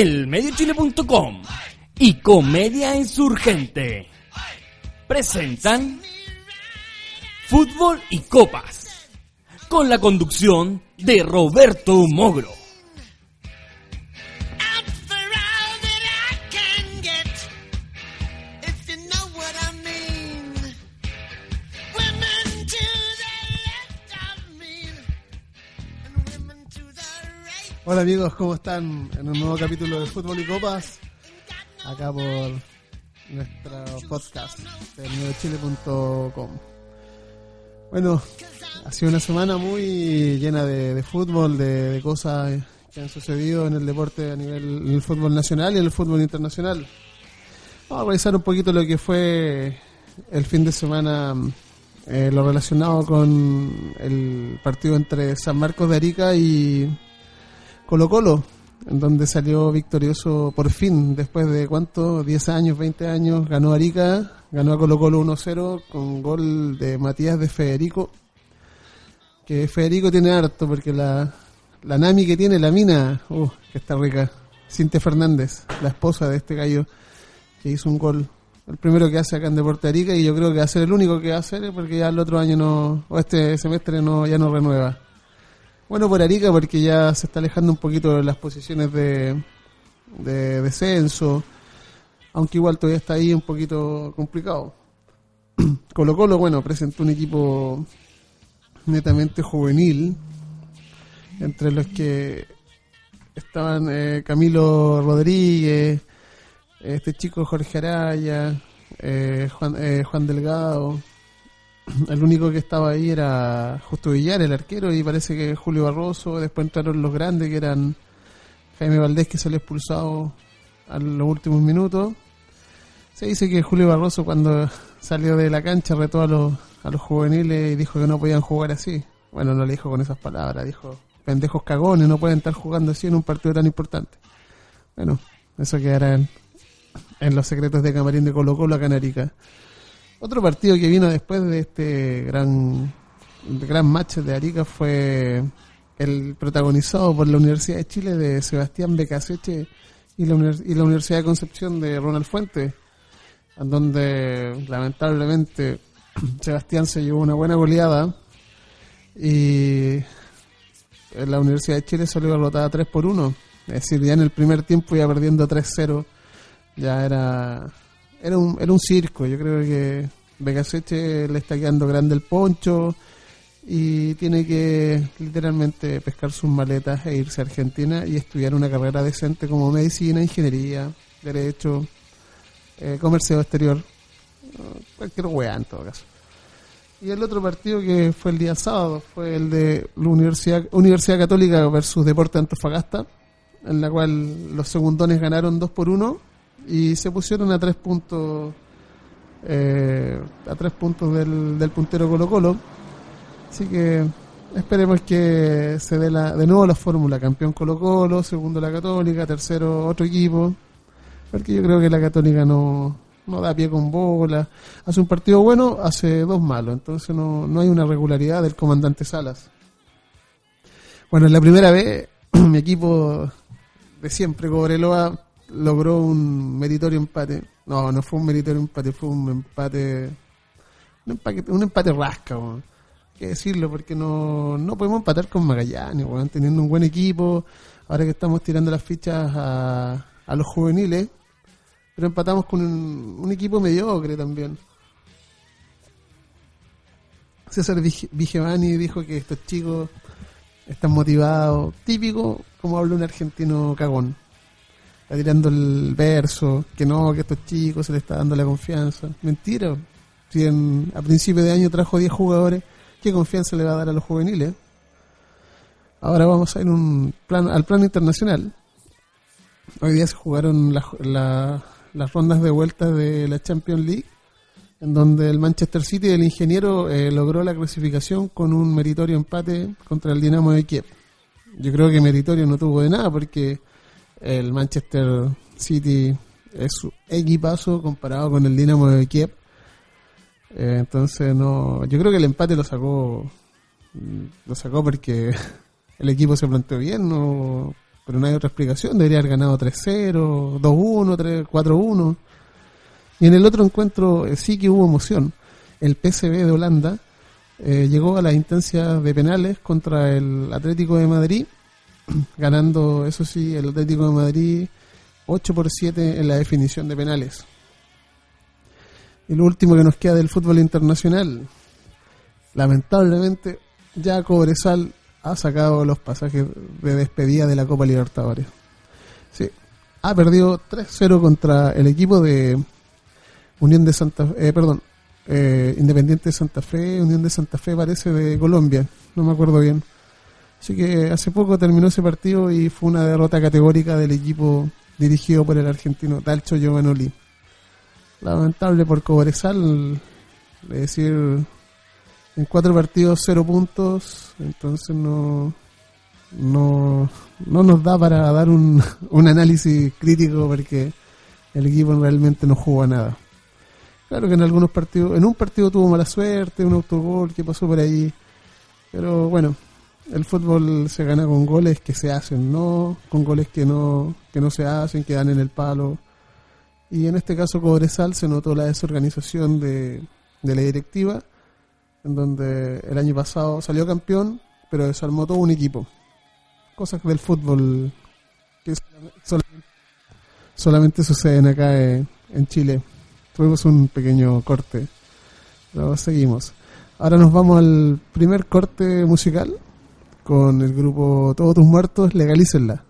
elmediochile.com y Comedia Insurgente presentan Fútbol y Copas con la conducción de Roberto Mogro. Hola amigos, ¿cómo están? En un nuevo capítulo de Fútbol y Copas, acá por nuestro podcast de nuevochile.com. Bueno, ha sido una semana muy llena de, fútbol, de, cosas que han sucedido en el deporte a nivel del fútbol nacional y el fútbol internacional. Vamos a revisar un poquito lo que fue el fin de semana, eh, lo relacionado con el partido entre San Marcos de Arica y Colo Colo, en donde salió victorioso por fin, después de cuánto, 10 años, 20 años, ganó Arica, ganó a Colo Colo 1-0 con gol de Matías de Federico, que Federico tiene harto porque la, la Nami que tiene, la mina, uh, que está rica, Cinte Fernández, la esposa de este gallo, que hizo un gol el primero que hace acá en Deporte Arica y yo creo que va a ser el único que va a hacer porque ya el otro año no, o este semestre no, ya no renueva. Bueno, por Arica porque ya se está alejando un poquito las posiciones de, de descenso, aunque igual todavía está ahí un poquito complicado. Colo Colo, bueno, presentó un equipo netamente juvenil, entre los que estaban eh, Camilo Rodríguez, este chico Jorge Araya, eh, Juan, eh, Juan Delgado, el único que estaba ahí era Justo Villar, el arquero, y parece que Julio Barroso. Después entraron los grandes, que eran Jaime Valdés, que salió expulsado a los últimos minutos. Se dice que Julio Barroso, cuando salió de la cancha, retó a los, a los juveniles y dijo que no podían jugar así. Bueno, no le dijo con esas palabras, dijo: pendejos cagones, no pueden estar jugando así en un partido tan importante. Bueno, eso quedará en, en los secretos de Camarín de Colo Colo a Canarica. Otro partido que vino después de este gran, gran match de Arica fue el protagonizado por la Universidad de Chile de Sebastián Becaseche y la, Universidad de Concepción de Ronald Fuente, en donde lamentablemente Sebastián se llevó una buena goleada y la Universidad de Chile salió derrotada 3 por 1. Es decir, ya en el primer tiempo iba perdiendo 3-0. Ya era era un, era un circo. Yo creo que Vegaseche le está quedando grande el poncho y tiene que literalmente pescar sus maletas e irse a Argentina y estudiar una carrera decente como medicina, ingeniería, derecho, eh, comercio exterior, cualquier weá en todo caso. Y el otro partido que fue el día sábado fue el de la Universidad, Universidad Católica versus Deporte Antofagasta, en la cual los segundones ganaron 2 por 1 y se pusieron a tres puntos eh, a tres puntos del, del puntero Colo Colo así que esperemos que se dé la, de nuevo la fórmula. Campeón Colo Colo segundo la Católica tercero otro equipo. Porque yo creo que la Católica no, no da pie con bola. Hace un partido bueno hace dos malos. Entonces no, no hay una regularidad del comandante Salas. Bueno es la primera vez mi equipo de siempre Cobreloa logró un meritorio empate. No, no fue un meritorio empate, fue un empate. Un empate, un empate rasca, Hay que decirlo, porque no, no podemos empatar con Magallanes, teniendo un buen equipo. Ahora que estamos tirando las fichas a, a los juveniles, pero empatamos con un, un equipo mediocre también. César Vigevani dijo que estos chicos están motivados, típico como habla un argentino cagón está tirando el verso, que no, que estos chicos se le está dando la confianza. Mentira. Si a principio de año trajo 10 jugadores, ¿qué confianza le va a dar a los juveniles? Ahora vamos a ir un plan, al plano internacional. Hoy día se jugaron las rondas de vuelta de la Champions League, en donde el Manchester City del ingeniero eh, logró la clasificación con un meritorio empate contra el Dinamo de Kiev. Yo creo que meritorio no tuvo de nada porque el Manchester City es su equipazo comparado con el Dinamo de Kiev. Eh, entonces no, yo creo que el empate lo sacó, lo sacó porque el equipo se planteó bien, no pero no hay otra explicación. Debería haber ganado 3-0, 2-1, 4-1. Y en el otro encuentro eh, sí que hubo emoción. El PSV de Holanda eh, llegó a la instancia de penales contra el Atlético de Madrid, ganando, eso sí, el Atlético de Madrid 8 por 7 en la definición de penales. Y lo último que nos queda del fútbol internacional, lamentablemente, ya Cobresal ha sacado los pasajes de despedida de la Copa Libertadores. Sí, ha perdido 3-0 contra el equipo de Unión de Santa Fe, eh, perdón, eh, Independiente de Santa Fe, Unión de Santa Fe parece de Colombia, no me acuerdo bien. Así que hace poco terminó ese partido y fue una derrota categórica del equipo dirigido por el argentino Dalcho Giovanoli. Lamentable por Cobresal, es decir, en cuatro partidos cero puntos, entonces no, no, no nos da para dar un, un análisis crítico porque el equipo realmente no jugó a nada. Claro que en algunos partidos, en un partido tuvo mala suerte, un autogol que pasó por ahí, pero bueno, el fútbol se gana con goles que se hacen, no con goles que no, que no se hacen, que dan en el palo. Y en este caso Cobresal se notó la desorganización de, la directiva, en donde el año pasado salió campeón, pero desarmó todo un equipo. Cosas del fútbol que solamente, solamente suceden acá en Chile. Tuvimos un pequeño corte. Pero seguimos. Ahora nos vamos al primer corte musical con el grupo Todos tus muertos, legalícenla.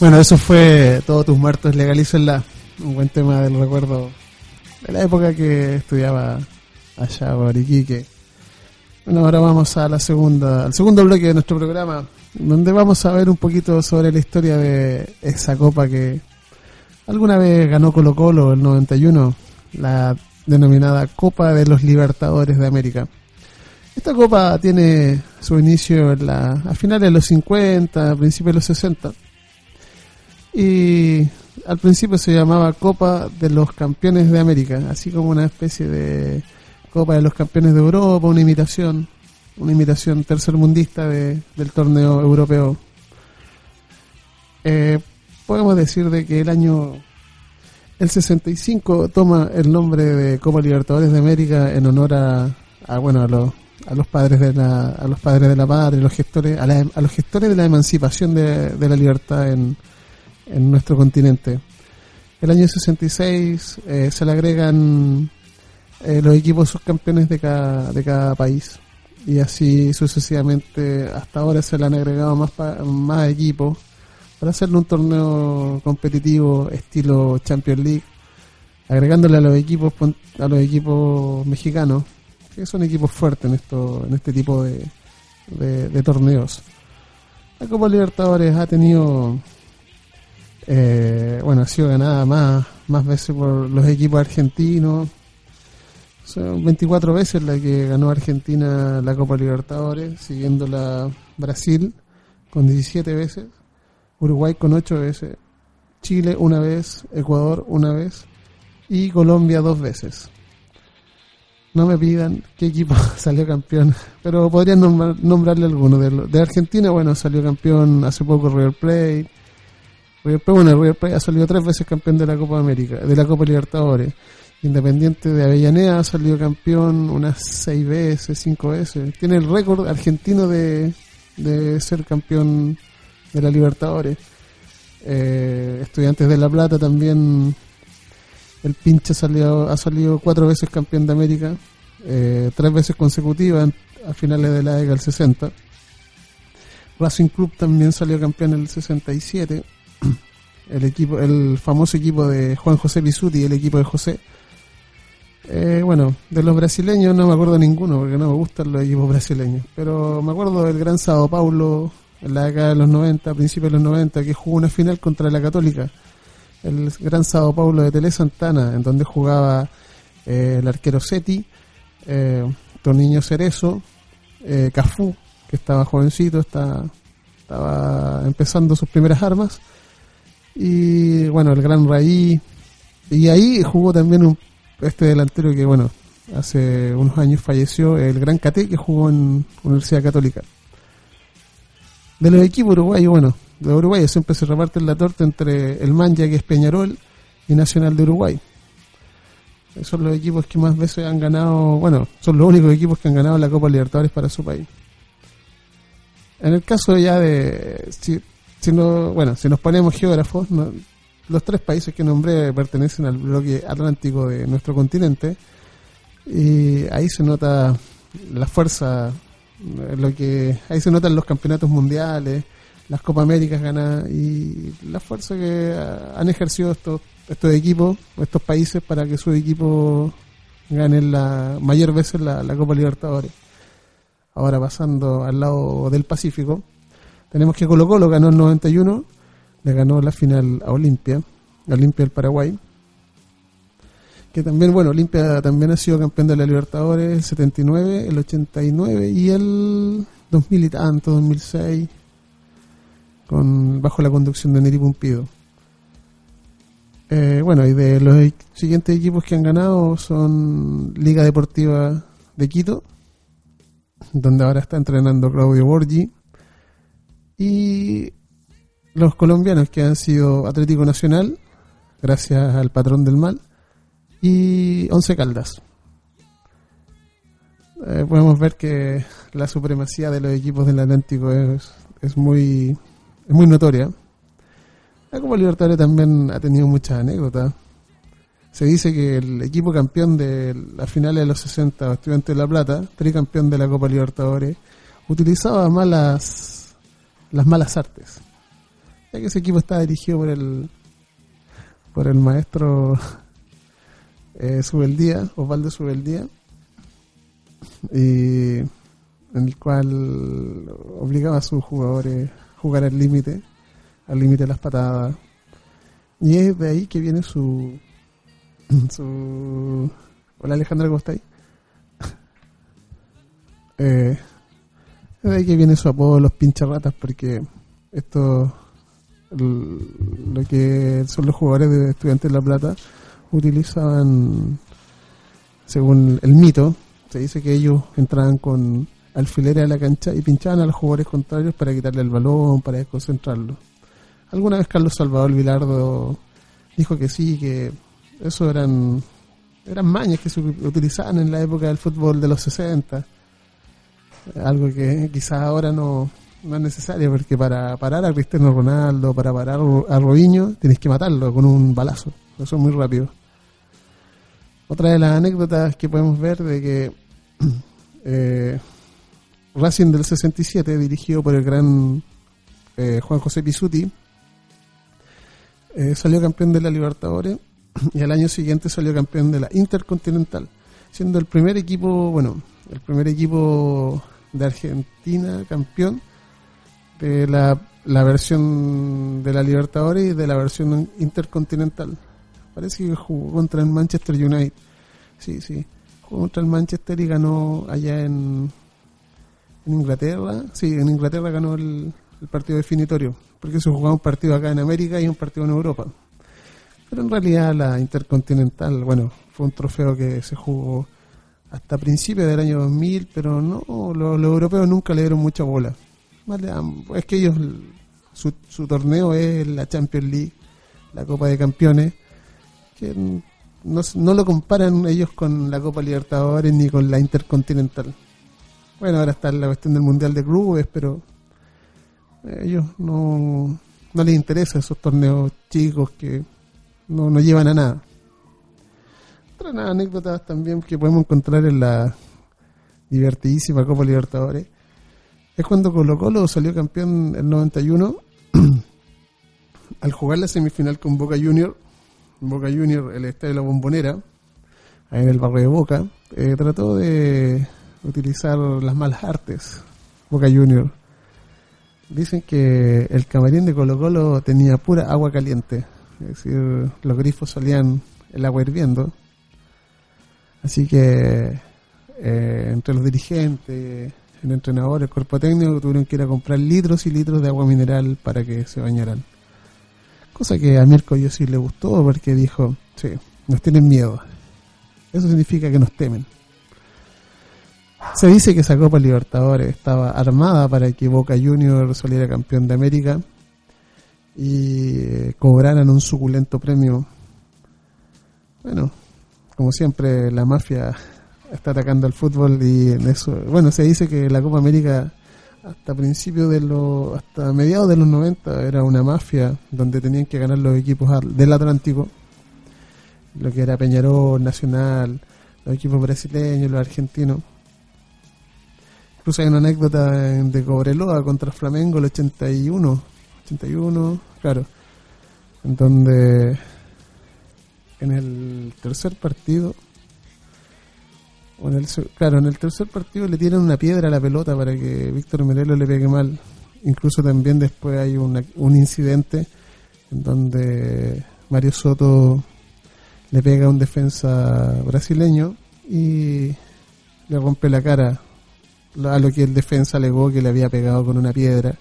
Bueno, eso fue Todos tus muertos, legalícenla. Un buen tema del recuerdo de la época que estudiaba allá por Iquique. Bueno, ahora vamos a la segunda, al segundo bloque de nuestro programa, donde vamos a ver un poquito sobre la historia de esa copa que alguna vez ganó Colo Colo el 91, la denominada Copa de los Libertadores de América. Esta copa tiene su inicio en la, a finales de los 50, a principios de los 60 y al principio se llamaba Copa de los Campeones de América, así como una especie de Copa de los Campeones de Europa, una imitación, una imitación tercermundista de, del torneo europeo. Eh, podemos decir de que el año el 65 toma el nombre de Copa Libertadores de América en honor a, bueno a los a los padres de la a los padres de la patria, los gestores a, a los gestores de la emancipación de, de la libertad en en nuestro continente. El año 66 eh, se le agregan eh, los equipos subcampeones de cada, de cada país y así sucesivamente hasta ahora se le han agregado más, más equipos para hacerle un torneo competitivo estilo Champions League agregándole a los equipos a los equipos mexicanos que son equipos fuertes en esto en este tipo de, de torneos la Copa Libertadores ha tenido eh, bueno, ha sido ganada más, más veces por los equipos argentinos. Son 24 veces la que ganó Argentina la Copa Libertadores, siguiendo la Brasil con 17 veces, Uruguay con 8 veces, Chile una vez, Ecuador una vez y Colombia dos veces. No me pidan qué equipo salió campeón, pero podrían nombrarle alguno. De, de Argentina, bueno, salió campeón hace poco River Plate, River Plate, bueno, River Plate ha salido tres veces campeón de la Copa América, de la Copa Libertadores. Independiente de Avellaneda ha salido campeón unas seis veces, cinco veces. Tiene el récord argentino de, de ser campeón de la Libertadores. Eh, Estudiantes de La Plata también, el pinche salió, ha salido cuatro veces campeón de América, eh, tres veces consecutivas a finales de la década del 60. Racing Club también salió campeón en el 67 el equipo, el famoso equipo de Juan José Bisuti, el equipo de José. Eh, bueno, de los brasileños no me acuerdo ninguno porque no me gustan los equipos brasileños, pero me acuerdo del gran Sao Paulo en la década de los 90, principios de los 90, que jugó una final contra la Católica. El gran Sao Paulo de Tele Santana, en donde jugaba eh, el arquero Seti, eh, Cerezo, eh, Cafú, que estaba jovencito, estaba empezando sus primeras armas y bueno, el Gran Raí. Y ahí jugó también un, este delantero que, bueno, hace unos años falleció, el Gran Cate, que jugó en Universidad Católica. De los equipos uruguayos, bueno, de Uruguay siempre se reparten la torta entre el Manja, que es Peñarol, y Nacional de Uruguay. son los equipos que más veces han ganado, bueno, son los únicos equipos que han ganado la Copa Libertadores para su país. En el caso ya de, no, bueno, si nos ponemos geógrafos, los tres países que nombré pertenecen al bloque atlántico de nuestro continente y ahí se nota la fuerza, lo que ahí se notan los campeonatos mundiales, las Copa Américas ganadas y la fuerza que han ejercido estos estos equipos, estos países para que sus equipos ganen la mayor veces la Copa Libertadores. Ahora pasando al lado del Pacífico, tenemos que Colo Colo ganó el 91, le ganó la final a Olimpia, Olimpia del Paraguay. Que también, bueno, Olimpia también ha sido campeón de la Libertadores el 79, el 89 y el 2000 y tanto, 2006, con, bajo la conducción de Neri Pumpido. Eh, bueno, y de los siguientes equipos que han ganado son Liga Deportiva de Quito, donde ahora está entrenando Claudio Borgi, y los colombianos que han sido Atlético Nacional, gracias al patrón del mal, y Once Caldas. Eh, podemos ver que la supremacía de los equipos del Atlántico es, es muy es muy notoria. La Copa Libertadores también ha tenido muchas anécdotas. Se dice que el equipo campeón de la finales de los 60, Estudiantes de La Plata, tricampeón de la Copa Libertadores, utilizaba malas las malas artes. ya que ese equipo estaba dirigido por el por el maestro eh, Subeldía, Osvaldo Subeldía, y en el cual obligaba a sus jugadores a jugar al límite, al límite de las patadas. Y es de ahí que viene su... su Hola Alejandra, ¿cómo está ahí? Eh, de ahí que viene su apodo los pincharratas porque esto lo que son los jugadores de Estudiantes de La Plata utilizaban según el mito se dice que ellos entraban con alfileres a la cancha y pinchaban a los jugadores contrarios para quitarle el balón, para desconcentrarlo. Alguna vez Carlos Salvador Vilardo dijo que sí, que eso eran eran mañas que se utilizaban en la época del fútbol de los 60. Algo que quizás ahora no, no es necesario, porque para parar a Cristiano Ronaldo, para parar a Robinho, tienes que matarlo con un balazo. Eso es muy rápido. Otra de las anécdotas que podemos ver de que eh, Racing del 67, dirigido por el gran eh, Juan José Pisuti, eh, salió campeón de la Libertadores y al año siguiente salió campeón de la Intercontinental, siendo el primer equipo, bueno, el primer equipo de Argentina campeón de la, la versión de la Libertadores y de la versión Intercontinental. Parece que jugó contra el Manchester United. Sí, sí. Jugó contra el Manchester y ganó allá en, en Inglaterra. Sí, en Inglaterra ganó el, partido definitorio. Porque se jugaba un partido acá en América y un partido en Europa. Pero en realidad la Intercontinental, bueno, fue un trofeo que se jugó hasta principios del año 2000, pero no, los, europeos nunca le dieron mucha bola. es que ellos, su, su torneo es la Champions League, la Copa de Campeones, que no, lo comparan ellos con la Copa Libertadores ni con la Intercontinental. Bueno, ahora está la cuestión del Mundial de Clubes, pero ellos no, no les interesa esos torneos chicos que no, no llevan a nada. Otras anécdotas también que podemos encontrar en la divertidísima Copa Libertadores es cuando Colo Colo salió campeón en el 91 al jugar la semifinal con Boca Junior Boca Junior, el estadio de la Bombonera, ahí en el barrio de Boca, eh, trató de utilizar las malas artes, Boca Junior. Dicen que el camarín de Colo Colo tenía pura agua caliente, es decir, los grifos salían el agua hirviendo. Así que eh, entre los dirigentes, el entrenador, el cuerpo técnico tuvieron que ir a comprar litros y litros de agua mineral para que se bañaran. Cosa que a Mirko yo sí le gustó porque dijo, sí, nos tienen miedo. Eso significa que nos temen. Se dice que esa Copa Libertadores estaba armada para que Boca Junior saliera campeón de América y eh, cobraran un suculento premio. Bueno, como siempre la mafia está atacando al fútbol y en eso, bueno, se dice que la Copa América hasta principios de los, hasta mediados de los 90 era una mafia donde tenían que ganar los equipos del Atlántico, lo que era Peñarol, Nacional, los equipos brasileños, los argentinos. Incluso hay una anécdota de Cobreloa contra Flamengo el 81, 81, claro, en donde en el tercer partido claro, en el tercer partido le tiran una piedra a la pelota para que Víctor Merelo le pegue mal. Incluso también después hay un incidente en donde Mario Soto le pega a un defensa brasileño y le rompe la cara a lo que el defensa alegó que le había pegado con una piedra.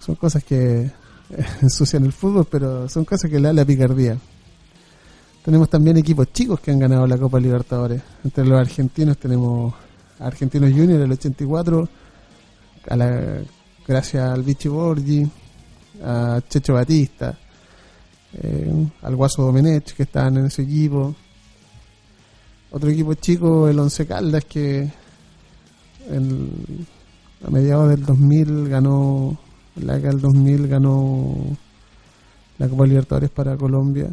Son cosas que ensucian el fútbol, pero son cosas que le da la picardía. Tenemos también equipos chicos que han ganado la Copa Libertadores. Entre los argentinos tenemos Argentinos Junior el 84, a la, gracias al Vichy Borgi, a Checho Batista, eh, al Guaso Domenech que estaban en ese equipo. Otro equipo chico, el Once Caldas, que a mediados del 2000 ganó, la del 2000 ganó la Copa Libertadores para Colombia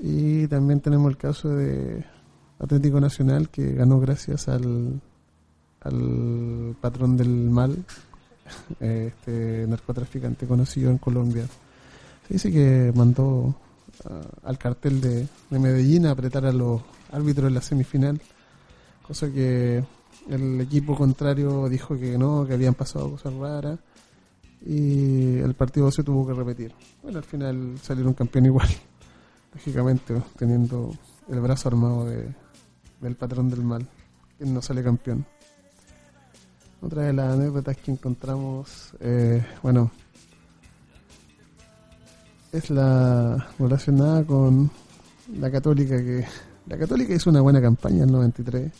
y también tenemos el caso de Atlético Nacional que ganó gracias al, al patrón del mal, este narcotraficante conocido en Colombia. Se dice que mandó ah, al cartel de, de Medellín a apretar a los árbitros en la semifinal, cosa que el equipo contrario dijo que no, que habían pasado cosas raras y el partido se tuvo que repetir. Bueno, al final salieron campeón igual, lógicamente teniendo el brazo armado de, del patrón del mal, quien no sale campeón. Otra de las anécdotas que encontramos, eh, bueno, es la relacionada con la Católica, que la Católica hizo una buena campaña en el 93,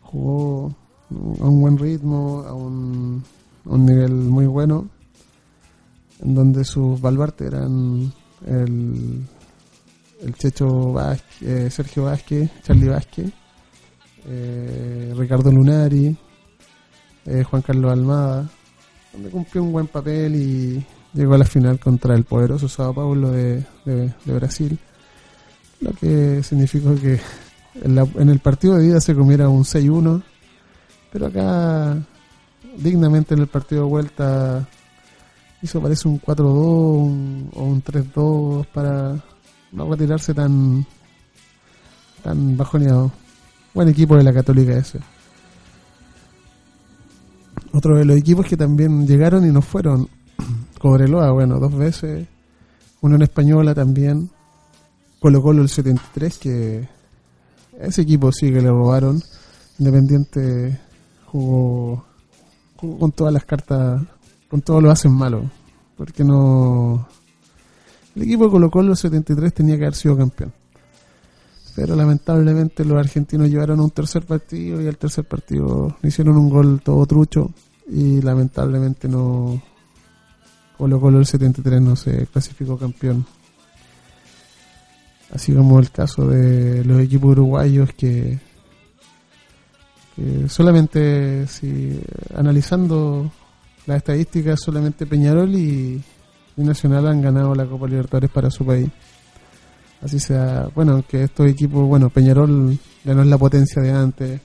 jugó a un buen ritmo, a un, un nivel muy bueno, en donde sus baluartes eran el, el Checho Vázquez, eh, Sergio Vázquez, Charlie Vázquez, eh, Ricardo Lunari, eh, Juan Carlos Almada, donde cumplió un buen papel y llegó a la final contra el poderoso Sao Paulo de, de, de Brasil, lo que significó que en, la- en el partido de ida se comiera un 6-1, pero acá dignamente en el partido de vuelta hizo parece un 4-2 un- o un 3-2 para no retirarse tan tan bajoneado. Buen equipo de la Católica ese. Otro de los equipos que también llegaron y no fueron. Cobreloa, bueno, dos veces. Unión Española también. Colo Colo el 73, que ese equipo sí que le robaron. Independiente jugó, jugó con todas las cartas, con todo lo hacen malo. Porque no... El equipo de Colo Colo el 73 tenía que haber sido campeón. Pero lamentablemente los argentinos llevaron un tercer partido y al tercer partido hicieron un gol todo trucho y lamentablemente no Colo Colo el 73 no se clasificó campeón. Así como el caso de los equipos uruguayos que, que solamente si analizando las estadísticas solamente Peñarol y, y Nacional han ganado la Copa Libertadores para su país. Así sea, bueno, que estos equipos, bueno, Peñarol ya no es la potencia de antes,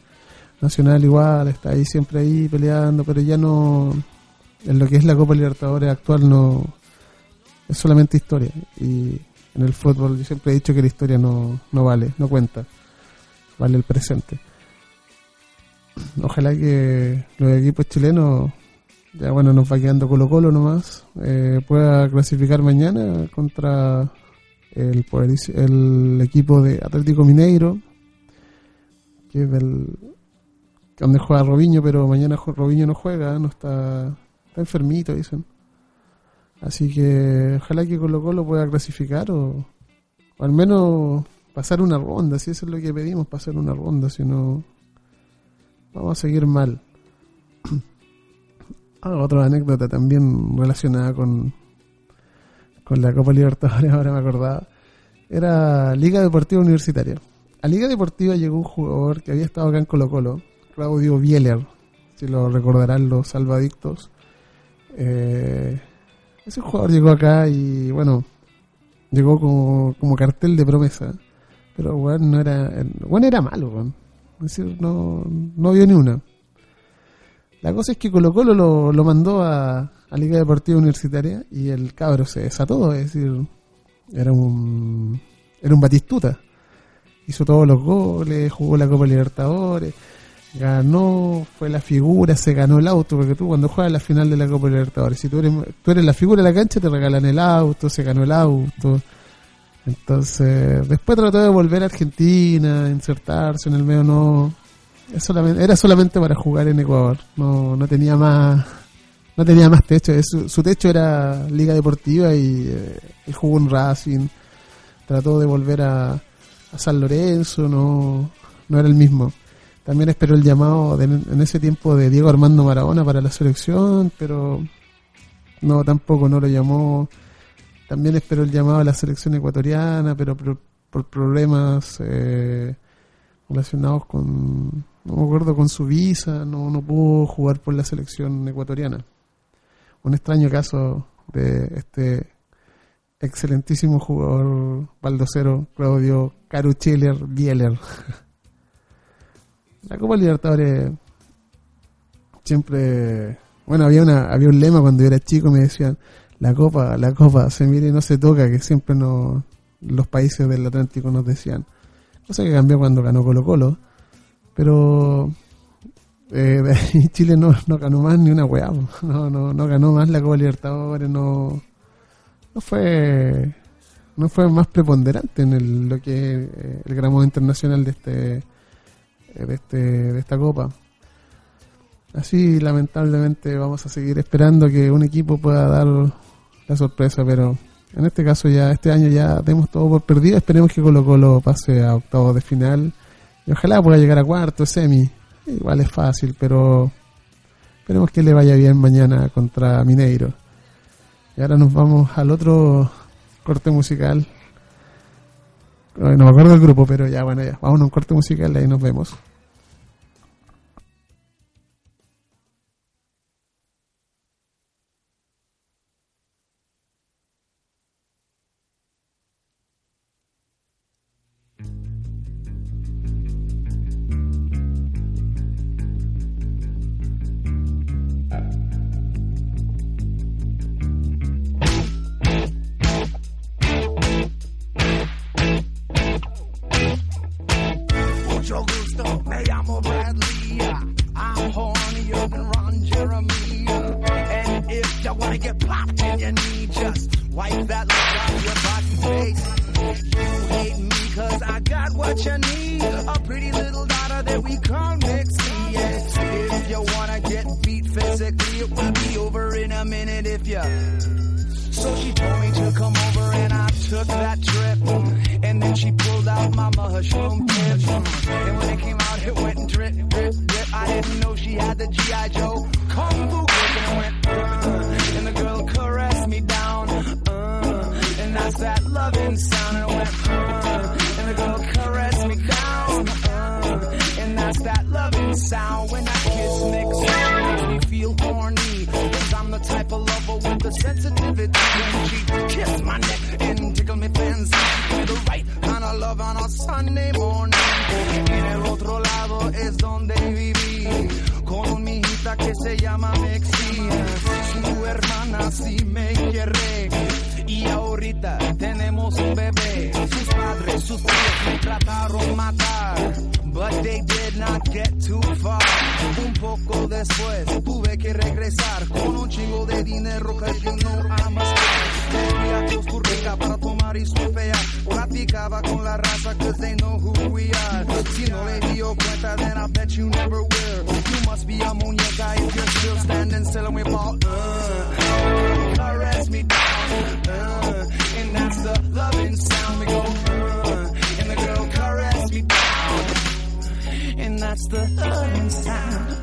Nacional igual, está ahí siempre ahí peleando, pero ya no, en lo que es la Copa Libertadores actual no, es solamente historia, y en el fútbol yo siempre he dicho que la historia no, no vale, no cuenta, vale el presente. Ojalá que los equipos chilenos, ya bueno, nos va quedando Colo Colo nomás, eh, pueda clasificar mañana contra el, el equipo de Atlético Mineiro, que es del donde juega Robinho, pero mañana Robinho no juega, no está, está enfermito, dicen. Así que ojalá que Colo Colo pueda clasificar o, o al menos pasar una ronda, si eso es lo que pedimos, pasar una ronda, si no vamos a seguir mal. Ah, otra anécdota también relacionada con, con la Copa Libertadores, ahora me acordaba, era Liga Deportiva Universitaria. A Liga Deportiva llegó un jugador que había estado acá en Colo Colo, Claudio Bieler, si lo recordarán los salvadictos. Eh, ese jugador llegó acá y bueno, llegó como, como cartel de promesa, pero bueno, no era, bueno, era malo, weón. es decir, no, no vio ni una. La cosa es que Colo Colo lo, lo mandó a, Liga Deportiva Universitaria y el cabro se desató, es decir, era un, era un batistuta. Hizo todos los goles, jugó la Copa Libertadores, ganó, fue la figura, se ganó el auto, porque tú cuando juegas la final de la Copa Libertadores, si tú eres, tú eres la figura de la cancha, te regalan el auto, se ganó el auto. Entonces, después trató de volver a Argentina, insertarse en el medio, no. Era solamente para jugar en Ecuador, no, no tenía más no tenía más techo, su, techo era Liga Deportiva y eh, jugó en Racing, trató de volver a, a San Lorenzo, no, no era el mismo. También esperó el llamado en ese tiempo de Diego Armando Maradona para la selección, pero no, tampoco no lo llamó. También esperó el llamado a la selección ecuatoriana, pero por, por problemas eh, relacionados con, no me acuerdo, con su visa, no, no pudo jugar por la selección ecuatoriana. Un extraño caso de este excelentísimo jugador baldocero Claudio Carucheller Bieler. La Copa Libertadores siempre Bueno, había una había un lema cuando yo era chico, me decían, la copa, la copa se mire y no se toca, que siempre no, los países del Atlántico nos decían. Cosa que cambió cuando ganó Colo Colo, pero eh, Chile no, no ganó más ni una weá, no, no, no ganó más la Copa Libertadores, no, no fue no fue más preponderante en el, lo que es eh, el gramo internacional de este eh, de este de esta copa. Así lamentablemente vamos a seguir esperando que un equipo pueda dar la sorpresa pero en este caso ya este año ya tenemos todo por perdido. Esperemos que Colo Colo pase a octavos de final ojalá pueda llegar a cuarto semi igual es fácil pero esperemos que le vaya bien mañana contra Mineiro y ahora nos vamos al otro corte musical. No me acuerdo del grupo, pero ya, bueno, ya. Vamos a un corte musical y ahí nos vemos. house un bebé. Sus padres, sus tíos trataron matar. But they did not get too far. Un poco después tuve que regresar con un chingo de dinero que yo no amaba. Volví a Costa Rica para tomar y surfear. Platicaba con la raza cause they know who we are. Si no le dio cuenta, then I bet you never will. You must be a muñeca if you're still standing still and we ball. Uh, caress me. The loving sound. We go, uh, and the girl caressed me down. And that's the loving sound.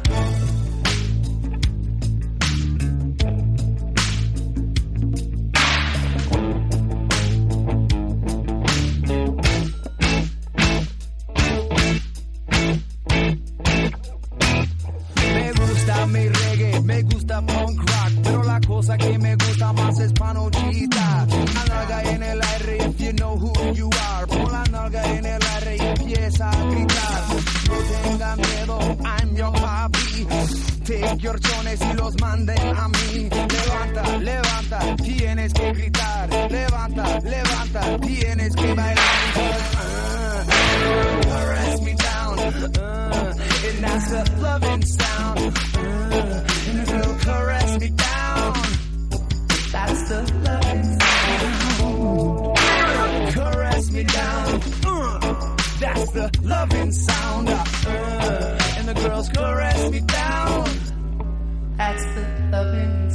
Yorchones y los manden a mí. Levanta, levanta, tienes que gritar. Levanta, levanta, tienes que bailar. Uh, me down, uh, and that's a loving sound. Uh, and caress me down. That's the loving sound. Caress me down. That's the loving sound. Uh, and the girls caress me down that's the loving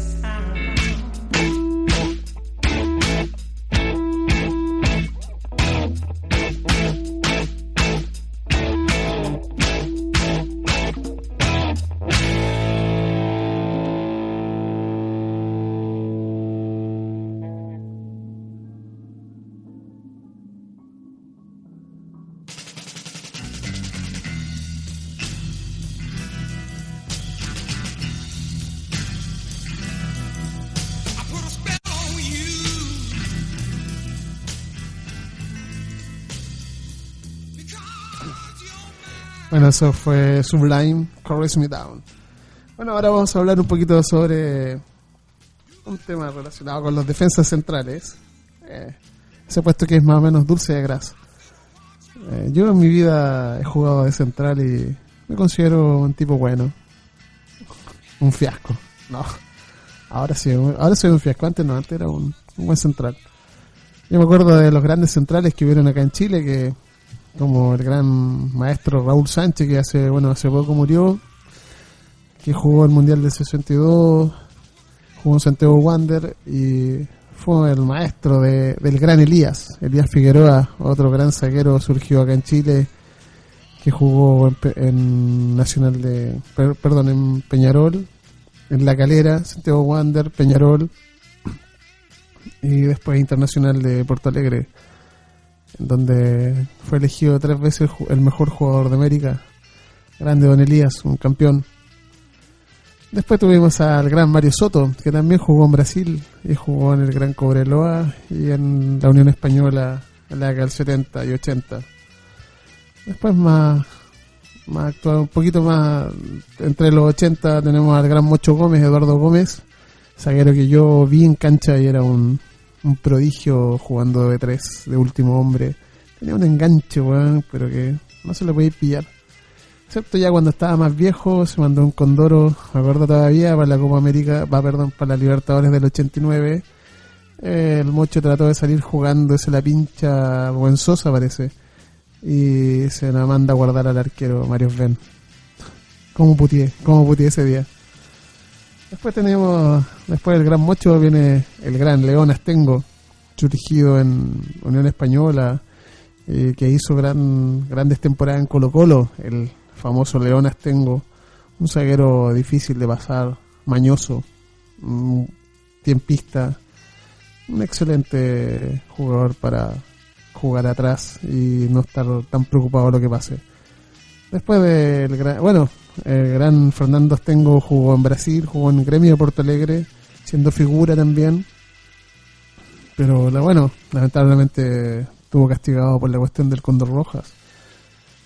Eso fue Sublime, Caress Me Down. Bueno, ahora vamos a hablar un poquito sobre un tema relacionado con los defensas centrales. Eh, ese puesto que es más o menos dulce de grasa. Eh, yo en mi vida he jugado de central y me considero un tipo bueno. Un fiasco. No. Ahora sí, ahora soy un fiasco. Antes no, antes era un, un buen central. Yo me acuerdo de los grandes centrales que hubieron acá en Chile, que como el gran maestro Raúl Sánchez, que hace, bueno, hace poco murió, que jugó el Mundial del 62, jugó en Santiago Wander y fue el maestro de, del gran Elías, Elías Figueroa, otro gran zaguero surgió acá en Chile, que jugó en, Nacional de, perdón, en Peñarol, en La Calera, Santiago Wander, Peñarol y después Internacional de Porto Alegre donde fue elegido tres veces el mejor jugador de América. Grande Don Elías, un campeón. Después tuvimos al gran Mario Soto, que también jugó en Brasil y jugó en el Gran Cobreloa y en la Unión Española en la década del 70 y 80. Después más, más actual, un poquito más, entre los 80 tenemos al gran Mocho Gómez, Eduardo Gómez, zaguero que yo vi en cancha y era un, un prodigio jugando de tres, de último hombre. Tenía un enganche, weón, pero que no se lo podía pillar. Excepto ya cuando estaba más viejo, se mandó un Condoro, me acuerdo todavía, para la Copa América, va, perdón, para la Libertadores del 89. el Mocho trató de salir jugando, ese la pincha buen parece. Y se la manda a guardar al arquero Mario Ben. ¿Cómo putié? ¿Cómo putié ese día? Después tenemos, después del Gran Mocho viene el Gran León Astengo, surgido en Unión Española, eh, que hizo gran, grandes temporadas en Colo Colo, el famoso León Astengo, un zaguero difícil de pasar, mañoso, tiempista, un excelente jugador para jugar atrás y no estar tan preocupado de lo que pase. Después del gran, bueno, el gran Fernando Astengo jugó en Brasil, jugó en Gremio de Porto Alegre, siendo figura también. Pero bueno, lamentablemente estuvo castigado por la cuestión del Condor Rojas.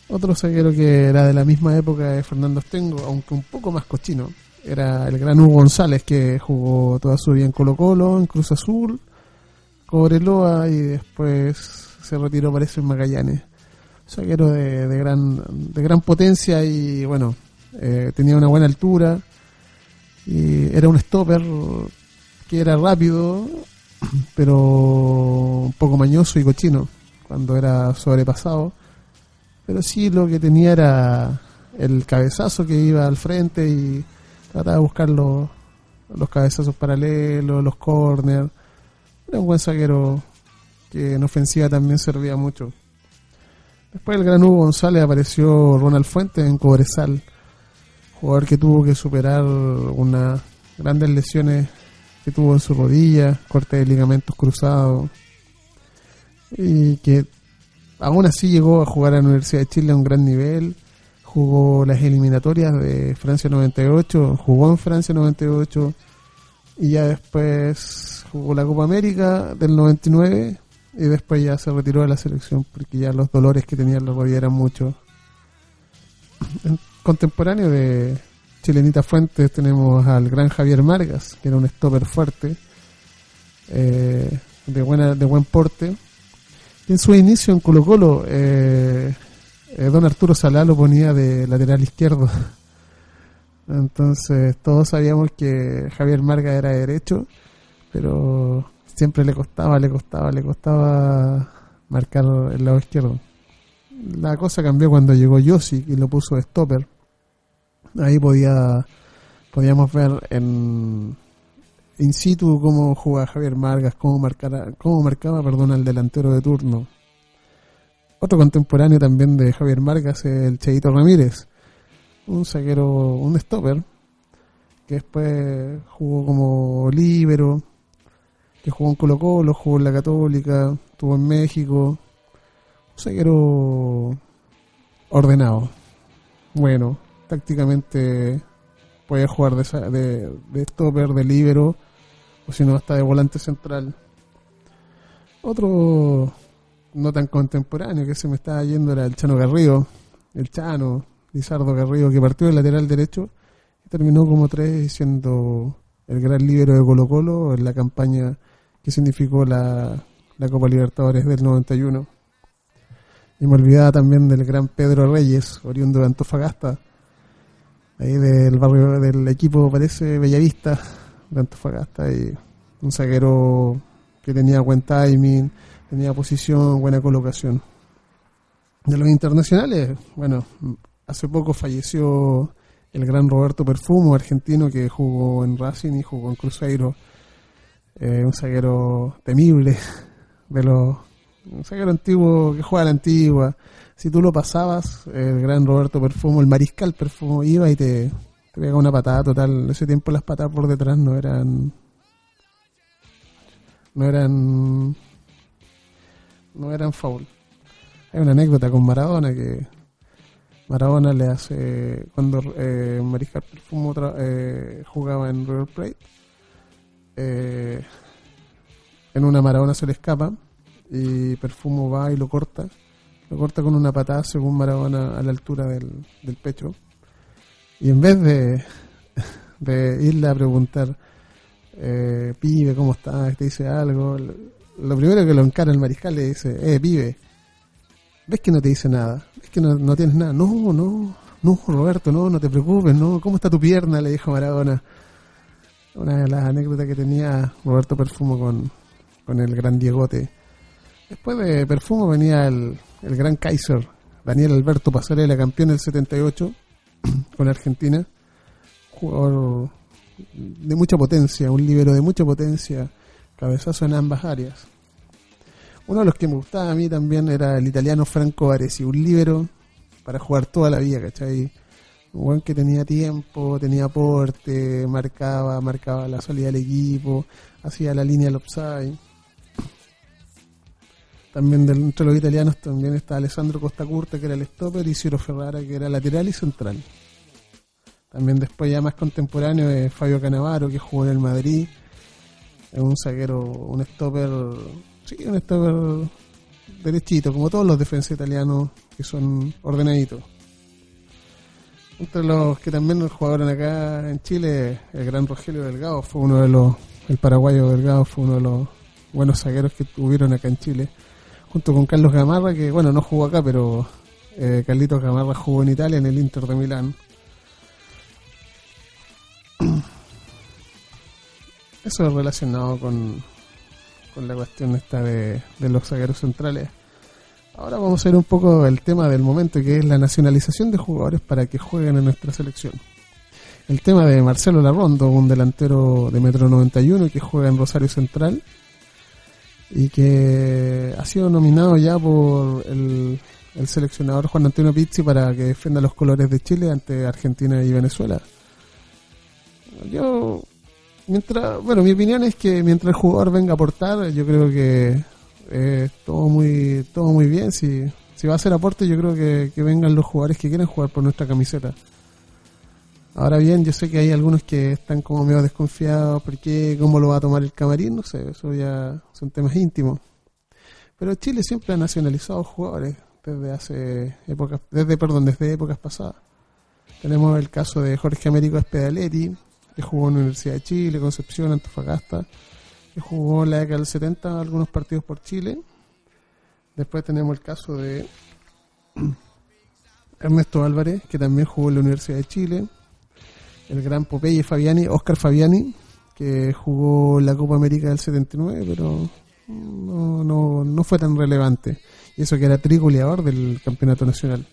Otro zaguero que era de la misma época de Fernando Astengo, aunque un poco más cochino, era el gran Hugo González que jugó toda su vida en Colo Colo, en Cruz Azul, Cobreloa y después se retiró parece en Magallanes. Zaguero de, gran, de gran potencia y bueno, eh, tenía una buena altura y era un stopper que era rápido, pero un poco mañoso y cochino cuando era sobrepasado. Pero sí lo que tenía era el cabezazo que iba al frente y trataba de buscar los, los cabezazos paralelos, los corners. Era un buen zaguero que en ofensiva también servía mucho. Después del gran Hugo González apareció Ronald Fuentes en Cobresal jugador que tuvo que superar unas grandes lesiones que tuvo en su rodilla, corte de ligamentos cruzados, y que aún así llegó a jugar a la Universidad de Chile a un gran nivel, jugó las eliminatorias de Francia 98, jugó en Francia 98, y ya después jugó la Copa América del 99, y después ya se retiró de la selección porque ya los dolores que tenía en la rodilla eran muchos contemporáneo de Chilenita Fuentes tenemos al gran Javier Margas, que era un stopper fuerte, eh, de, buena, de buen porte. En su inicio en Colo Colo, eh, eh, don Arturo Salá lo ponía de lateral izquierdo. Entonces todos sabíamos que Javier Margas era derecho, pero siempre le costaba, le costaba, le costaba marcar el lado izquierdo. La cosa cambió cuando llegó Yossi y lo puso de stopper Ahí podía podíamos ver en in situ cómo jugaba Javier Margas, cómo, marcara, cómo marcaba perdón, al delantero de turno. Otro contemporáneo también de Javier Margas es el Cheito Ramírez, un saquero, un stopper, que después jugó como líbero, que jugó en Colo Colo, jugó en la Católica, estuvo en México, un saquero ordenado, bueno, tácticamente puede jugar de, de, de stopper, de libero, o si no, hasta de volante central. Otro no tan contemporáneo que se me estaba yendo era el Chano Garrido, el Chano, Lizardo Garrido, que partió del lateral derecho terminó como tres siendo el gran líbero de Colo Colo en la campaña que significó la, la Copa Libertadores del 91. Y me olvidaba también del gran Pedro Reyes, oriundo de Antofagasta, ahí del barrio del equipo parece Bellavista de Antofagasta y un zaguero que tenía buen timing, tenía posición, buena colocación. De los internacionales, bueno, hace poco falleció el gran Roberto Perfumo, argentino que jugó en Racing y jugó en Cruzeiro, eh, un zaguero temible, de los, un zaguero antiguo que juega a la antigua. Si tú lo pasabas, el gran Roberto Perfumo, el mariscal Perfumo, iba y te, te pegaba una patada total. Ese tiempo las patadas por detrás no eran no eran no eran foul. Hay una anécdota con Maradona que Maradona le hace cuando eh, Mariscal Perfumo eh, jugaba en River Plate eh, en una Maradona se le escapa y Perfumo va y lo corta lo corta con una patada según Maradona a la altura del, del pecho y en vez de, irle a preguntar eh, pibe, ¿cómo estás? Te dice algo. Lo primero que lo encara el mariscal le dice, eh, pibe, ¿ves que no te dice nada? ¿Ves que no, tienes nada? No, no, no, Roberto, no, no te preocupes, no. ¿Cómo está tu pierna? Le dijo Maradona. Una de las anécdotas que tenía Roberto Perfumo con, con el gran Diegote. Después de Perfumo venía el, el gran Kaiser, Daniel Alberto Pasarela, campeón del 78 con Argentina. Jugador de mucha potencia, un libero de mucha potencia, cabezazo en ambas áreas. Uno de los que me gustaba a mí también era el italiano Franco Aresi, un libero para jugar toda la vida, ¿cachai? Un buen que tenía tiempo, tenía aporte, marcaba, marcaba la salida del equipo, hacía la línea del offside. También entre los italianos también está Alessandro Costa Curta, que era el stopper, y Ciro Ferrara, que era lateral y central. También después ya más contemporáneo es Fabio Canavaro, que jugó en el Madrid. Es un zaguero, un stopper, sí, un stopper derechito, como todos los defensas italianos que son ordenaditos. Entre los que también jugaron acá en Chile, el gran Rogelio Delgado fue uno de los, el paraguayo Delgado fue uno de los buenos zagueros que tuvieron acá en Chile, junto con Carlos Gamarra, que bueno, no jugó acá, pero eh, Carlitos Gamarra jugó en Italia, en el Inter de Milán. Eso es relacionado con, con la cuestión esta de, los zagueros centrales. Ahora vamos a ver un poco el tema del momento, que es la nacionalización de jugadores para que jueguen en nuestra selección. El tema de Marcelo Larrondo, un delantero de metro 91 que juega en Rosario Central y que ha sido nominado ya por el, el seleccionador Juan Antonio Pizzi para que defienda los colores de Chile ante Argentina y Venezuela. Yo, mientras, bueno, mi opinión es que mientras el jugador venga a aportar, yo creo que eh, todo muy todo muy bien. Si, si va a hacer aporte, yo creo que, que vengan los jugadores que quieren jugar por nuestra camiseta. Ahora bien, yo sé que hay algunos que están como medio desconfiados porque cómo lo va a tomar el camarín, no sé, eso ya son temas íntimos. Pero Chile siempre ha nacionalizado jugadores desde hace épocas, desde perdón, desde épocas pasadas. Tenemos el caso de Jorge Américo Espedaletti, que jugó en la Universidad de Chile, Concepción, Antofagasta, que jugó en la década del 70 algunos partidos por Chile. Después tenemos el caso de Ernesto Álvarez, que también jugó en la Universidad de Chile. El gran Popeye Fabiani, Oscar Fabiani, que jugó la Copa América del 79, pero no, no, no fue tan relevante. Y eso que era trigoleador del campeonato nacional.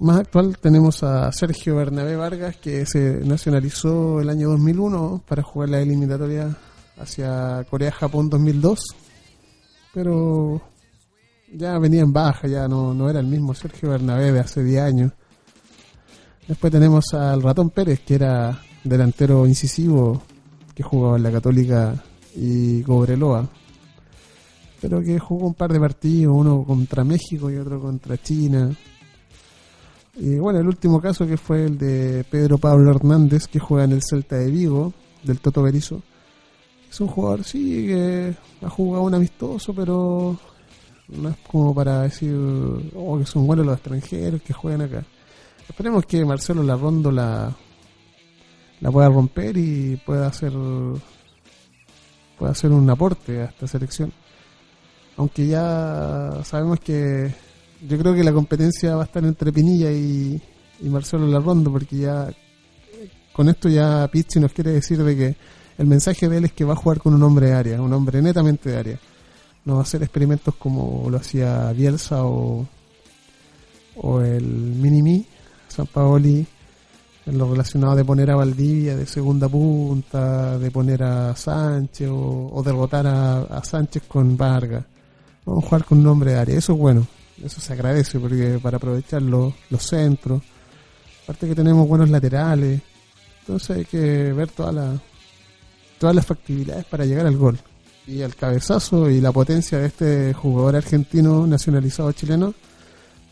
Más actual tenemos a Sergio Bernabé Vargas, que se nacionalizó el año 2001 para jugar la eliminatoria hacia Corea-Japón 2002. Pero ya venía en baja, ya no, no era el mismo Sergio Bernabé de hace 10 años. Después tenemos al Ratón Pérez, que era delantero incisivo, que jugaba en la Católica y Cobreloa. Pero que jugó un par de partidos, uno contra México y otro contra China y bueno, el último caso que fue el de Pedro Pablo Hernández, que juega en el Celta de Vigo, del Toto Berizo. Es un jugador, sí, que ha jugado un amistoso, pero no es como para decir oh, que son buenos los extranjeros que juegan acá. Esperemos que Marcelo Larrondo la, la pueda romper y pueda hacer pueda hacer un aporte a esta selección. Aunque ya sabemos que yo creo que la competencia va a estar entre Pinilla y, Marcelo Larrondo, porque ya con esto ya Pizzi nos quiere decir de que el mensaje de él es que va a jugar con un hombre de área, un hombre netamente de área. No va a hacer experimentos como lo hacía Bielsa o, o el Minimi, San Paoli, en lo relacionado de poner a Valdivia de segunda punta, de poner a Sánchez o, derrotar a, Sánchez con Vargas. Vamos a jugar con un hombre de área, eso es bueno, eso se agradece porque para aprovechar los, los centros, aparte que tenemos buenos laterales, entonces hay que ver todas las todas las factibilidades para llegar al gol. Y el cabezazo y la potencia de este jugador argentino nacionalizado chileno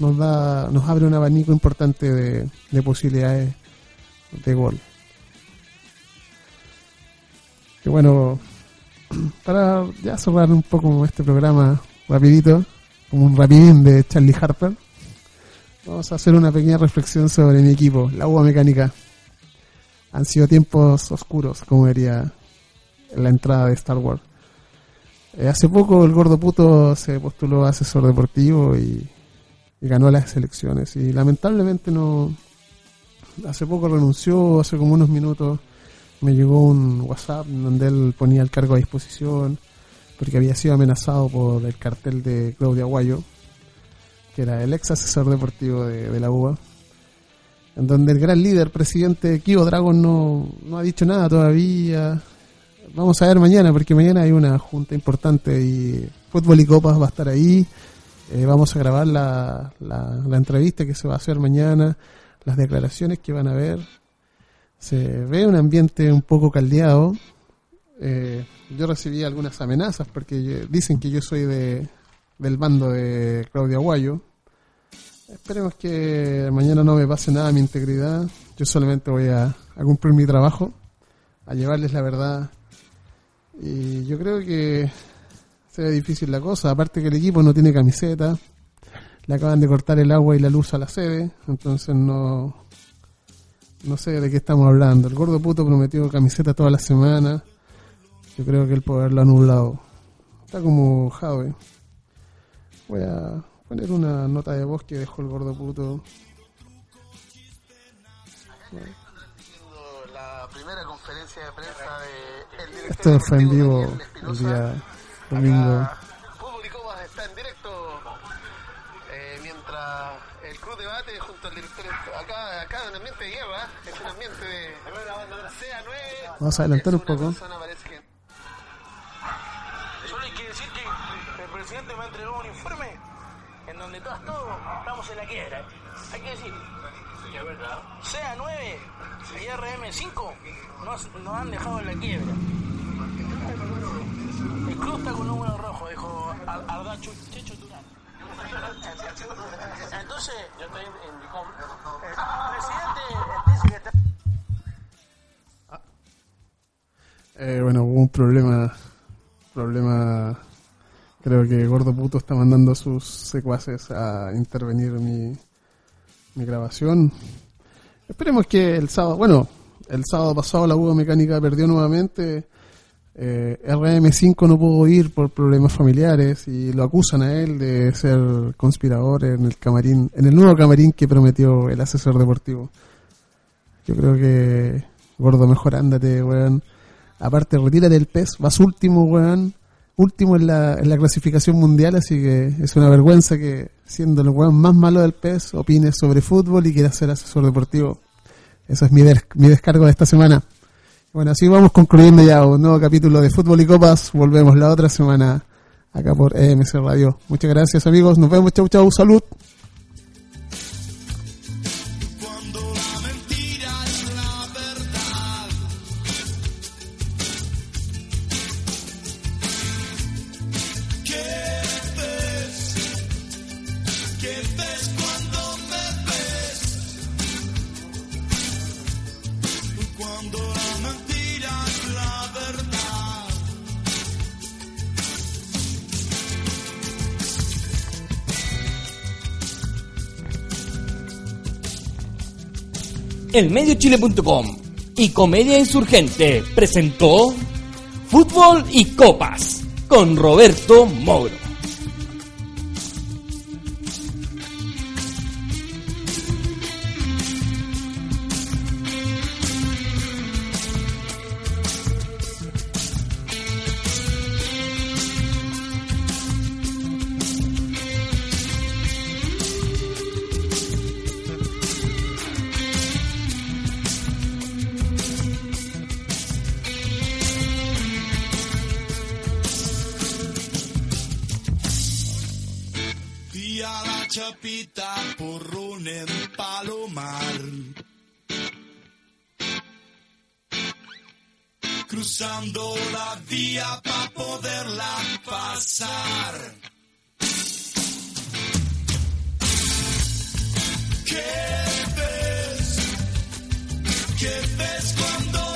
nos da nos abre un abanico importante de, de posibilidades de gol. Bueno, para ya cerrar un poco este programa rapidito, como un rapidín de Charlie Harper, vamos a hacer una pequeña reflexión sobre mi equipo, la UA Mecánica. Han sido tiempos oscuros, como diría la entrada de Star Wars. Eh, hace poco el gordo puto se postuló a asesor deportivo y, ganó las elecciones. Y lamentablemente no. Hace poco renunció, hace como unos minutos me llegó un WhatsApp donde él ponía el cargo a disposición porque había sido amenazado por el cartel de Claudia Guayo, que era el ex asesor deportivo de, de la UBA en donde el gran líder, presidente Kivo Dragon, no, no ha dicho nada todavía, vamos a ver mañana, porque mañana hay una junta importante y Fútbol y Copas va a estar ahí. Eh, vamos a grabar la, la, entrevista que se va a hacer mañana, las declaraciones que van a ver. Se ve un ambiente un poco caldeado. Eh, yo recibí algunas amenazas porque dicen que yo soy de, del bando de Claudia Aguayo. Esperemos que mañana no me pase nada a mi integridad. Yo solamente voy a, a cumplir mi trabajo, a llevarles la verdad y yo creo que se ve difícil la cosa. Aparte que el equipo no tiene camiseta. Le acaban de cortar el agua y la luz a la sede. Entonces no, no sé de qué estamos hablando. El gordo puto prometió camiseta toda la semana. Yo creo que él puede haberlo anulado. Está como Jave. Voy a poner una nota de voz que dejó el gordo puto. primera conferencia de prensa de el Esto fue en vivo el día domingo. Fútbol y Copas está en directo eh, mientras el club debate junto al director. Acá, acá es un ambiente de guerra, es un ambiente de CA9. Vamos a adelantar un poco. Solo hay que decir que el presidente me entregó un informe en donde todos, todos estamos en la quiebra. Hay que decir, CA9 y RM5 nos, nos han dejado en la quiebra. El club está con número rojo, dijo Ardacho Checho Turán. Entonces, yo estoy en Bicom. Presidente dice que está... Eh, bueno, hubo un problema. Problema. Creo que Gordo Puto está mandando a sus secuaces a intervenir mi, mi grabación. Esperemos que el sábado, bueno, el sábado pasado la Uva Mecánica perdió nuevamente. Eh, RM5 no pudo ir por problemas familiares y lo acusan a él de ser conspirador en el camarín, en el nuevo camarín que prometió el asesor deportivo. Yo creo que, gordo, mejor ándate, weón. Aparte, retírate del pez, vas último, weón último en la, en la clasificación mundial, así que es una vergüenza que, siendo el weón más malo del PES, opines sobre fútbol y quieras ser asesor deportivo. Eso es mi, mi descargo de esta semana. Bueno, así vamos concluyendo ya un nuevo capítulo de Fútbol y Copas. Volvemos la otra semana acá por EMC Radio. Muchas gracias amigos, nos vemos, chau chau, salud. elmediochile.com y Comedia Insurgente presentó Fútbol y Copas con Roberto Moro. Vía la chapita por un palomar. Cruzando la vía para poderla pasar. ¿Qué ves? ¿Qué ves cuando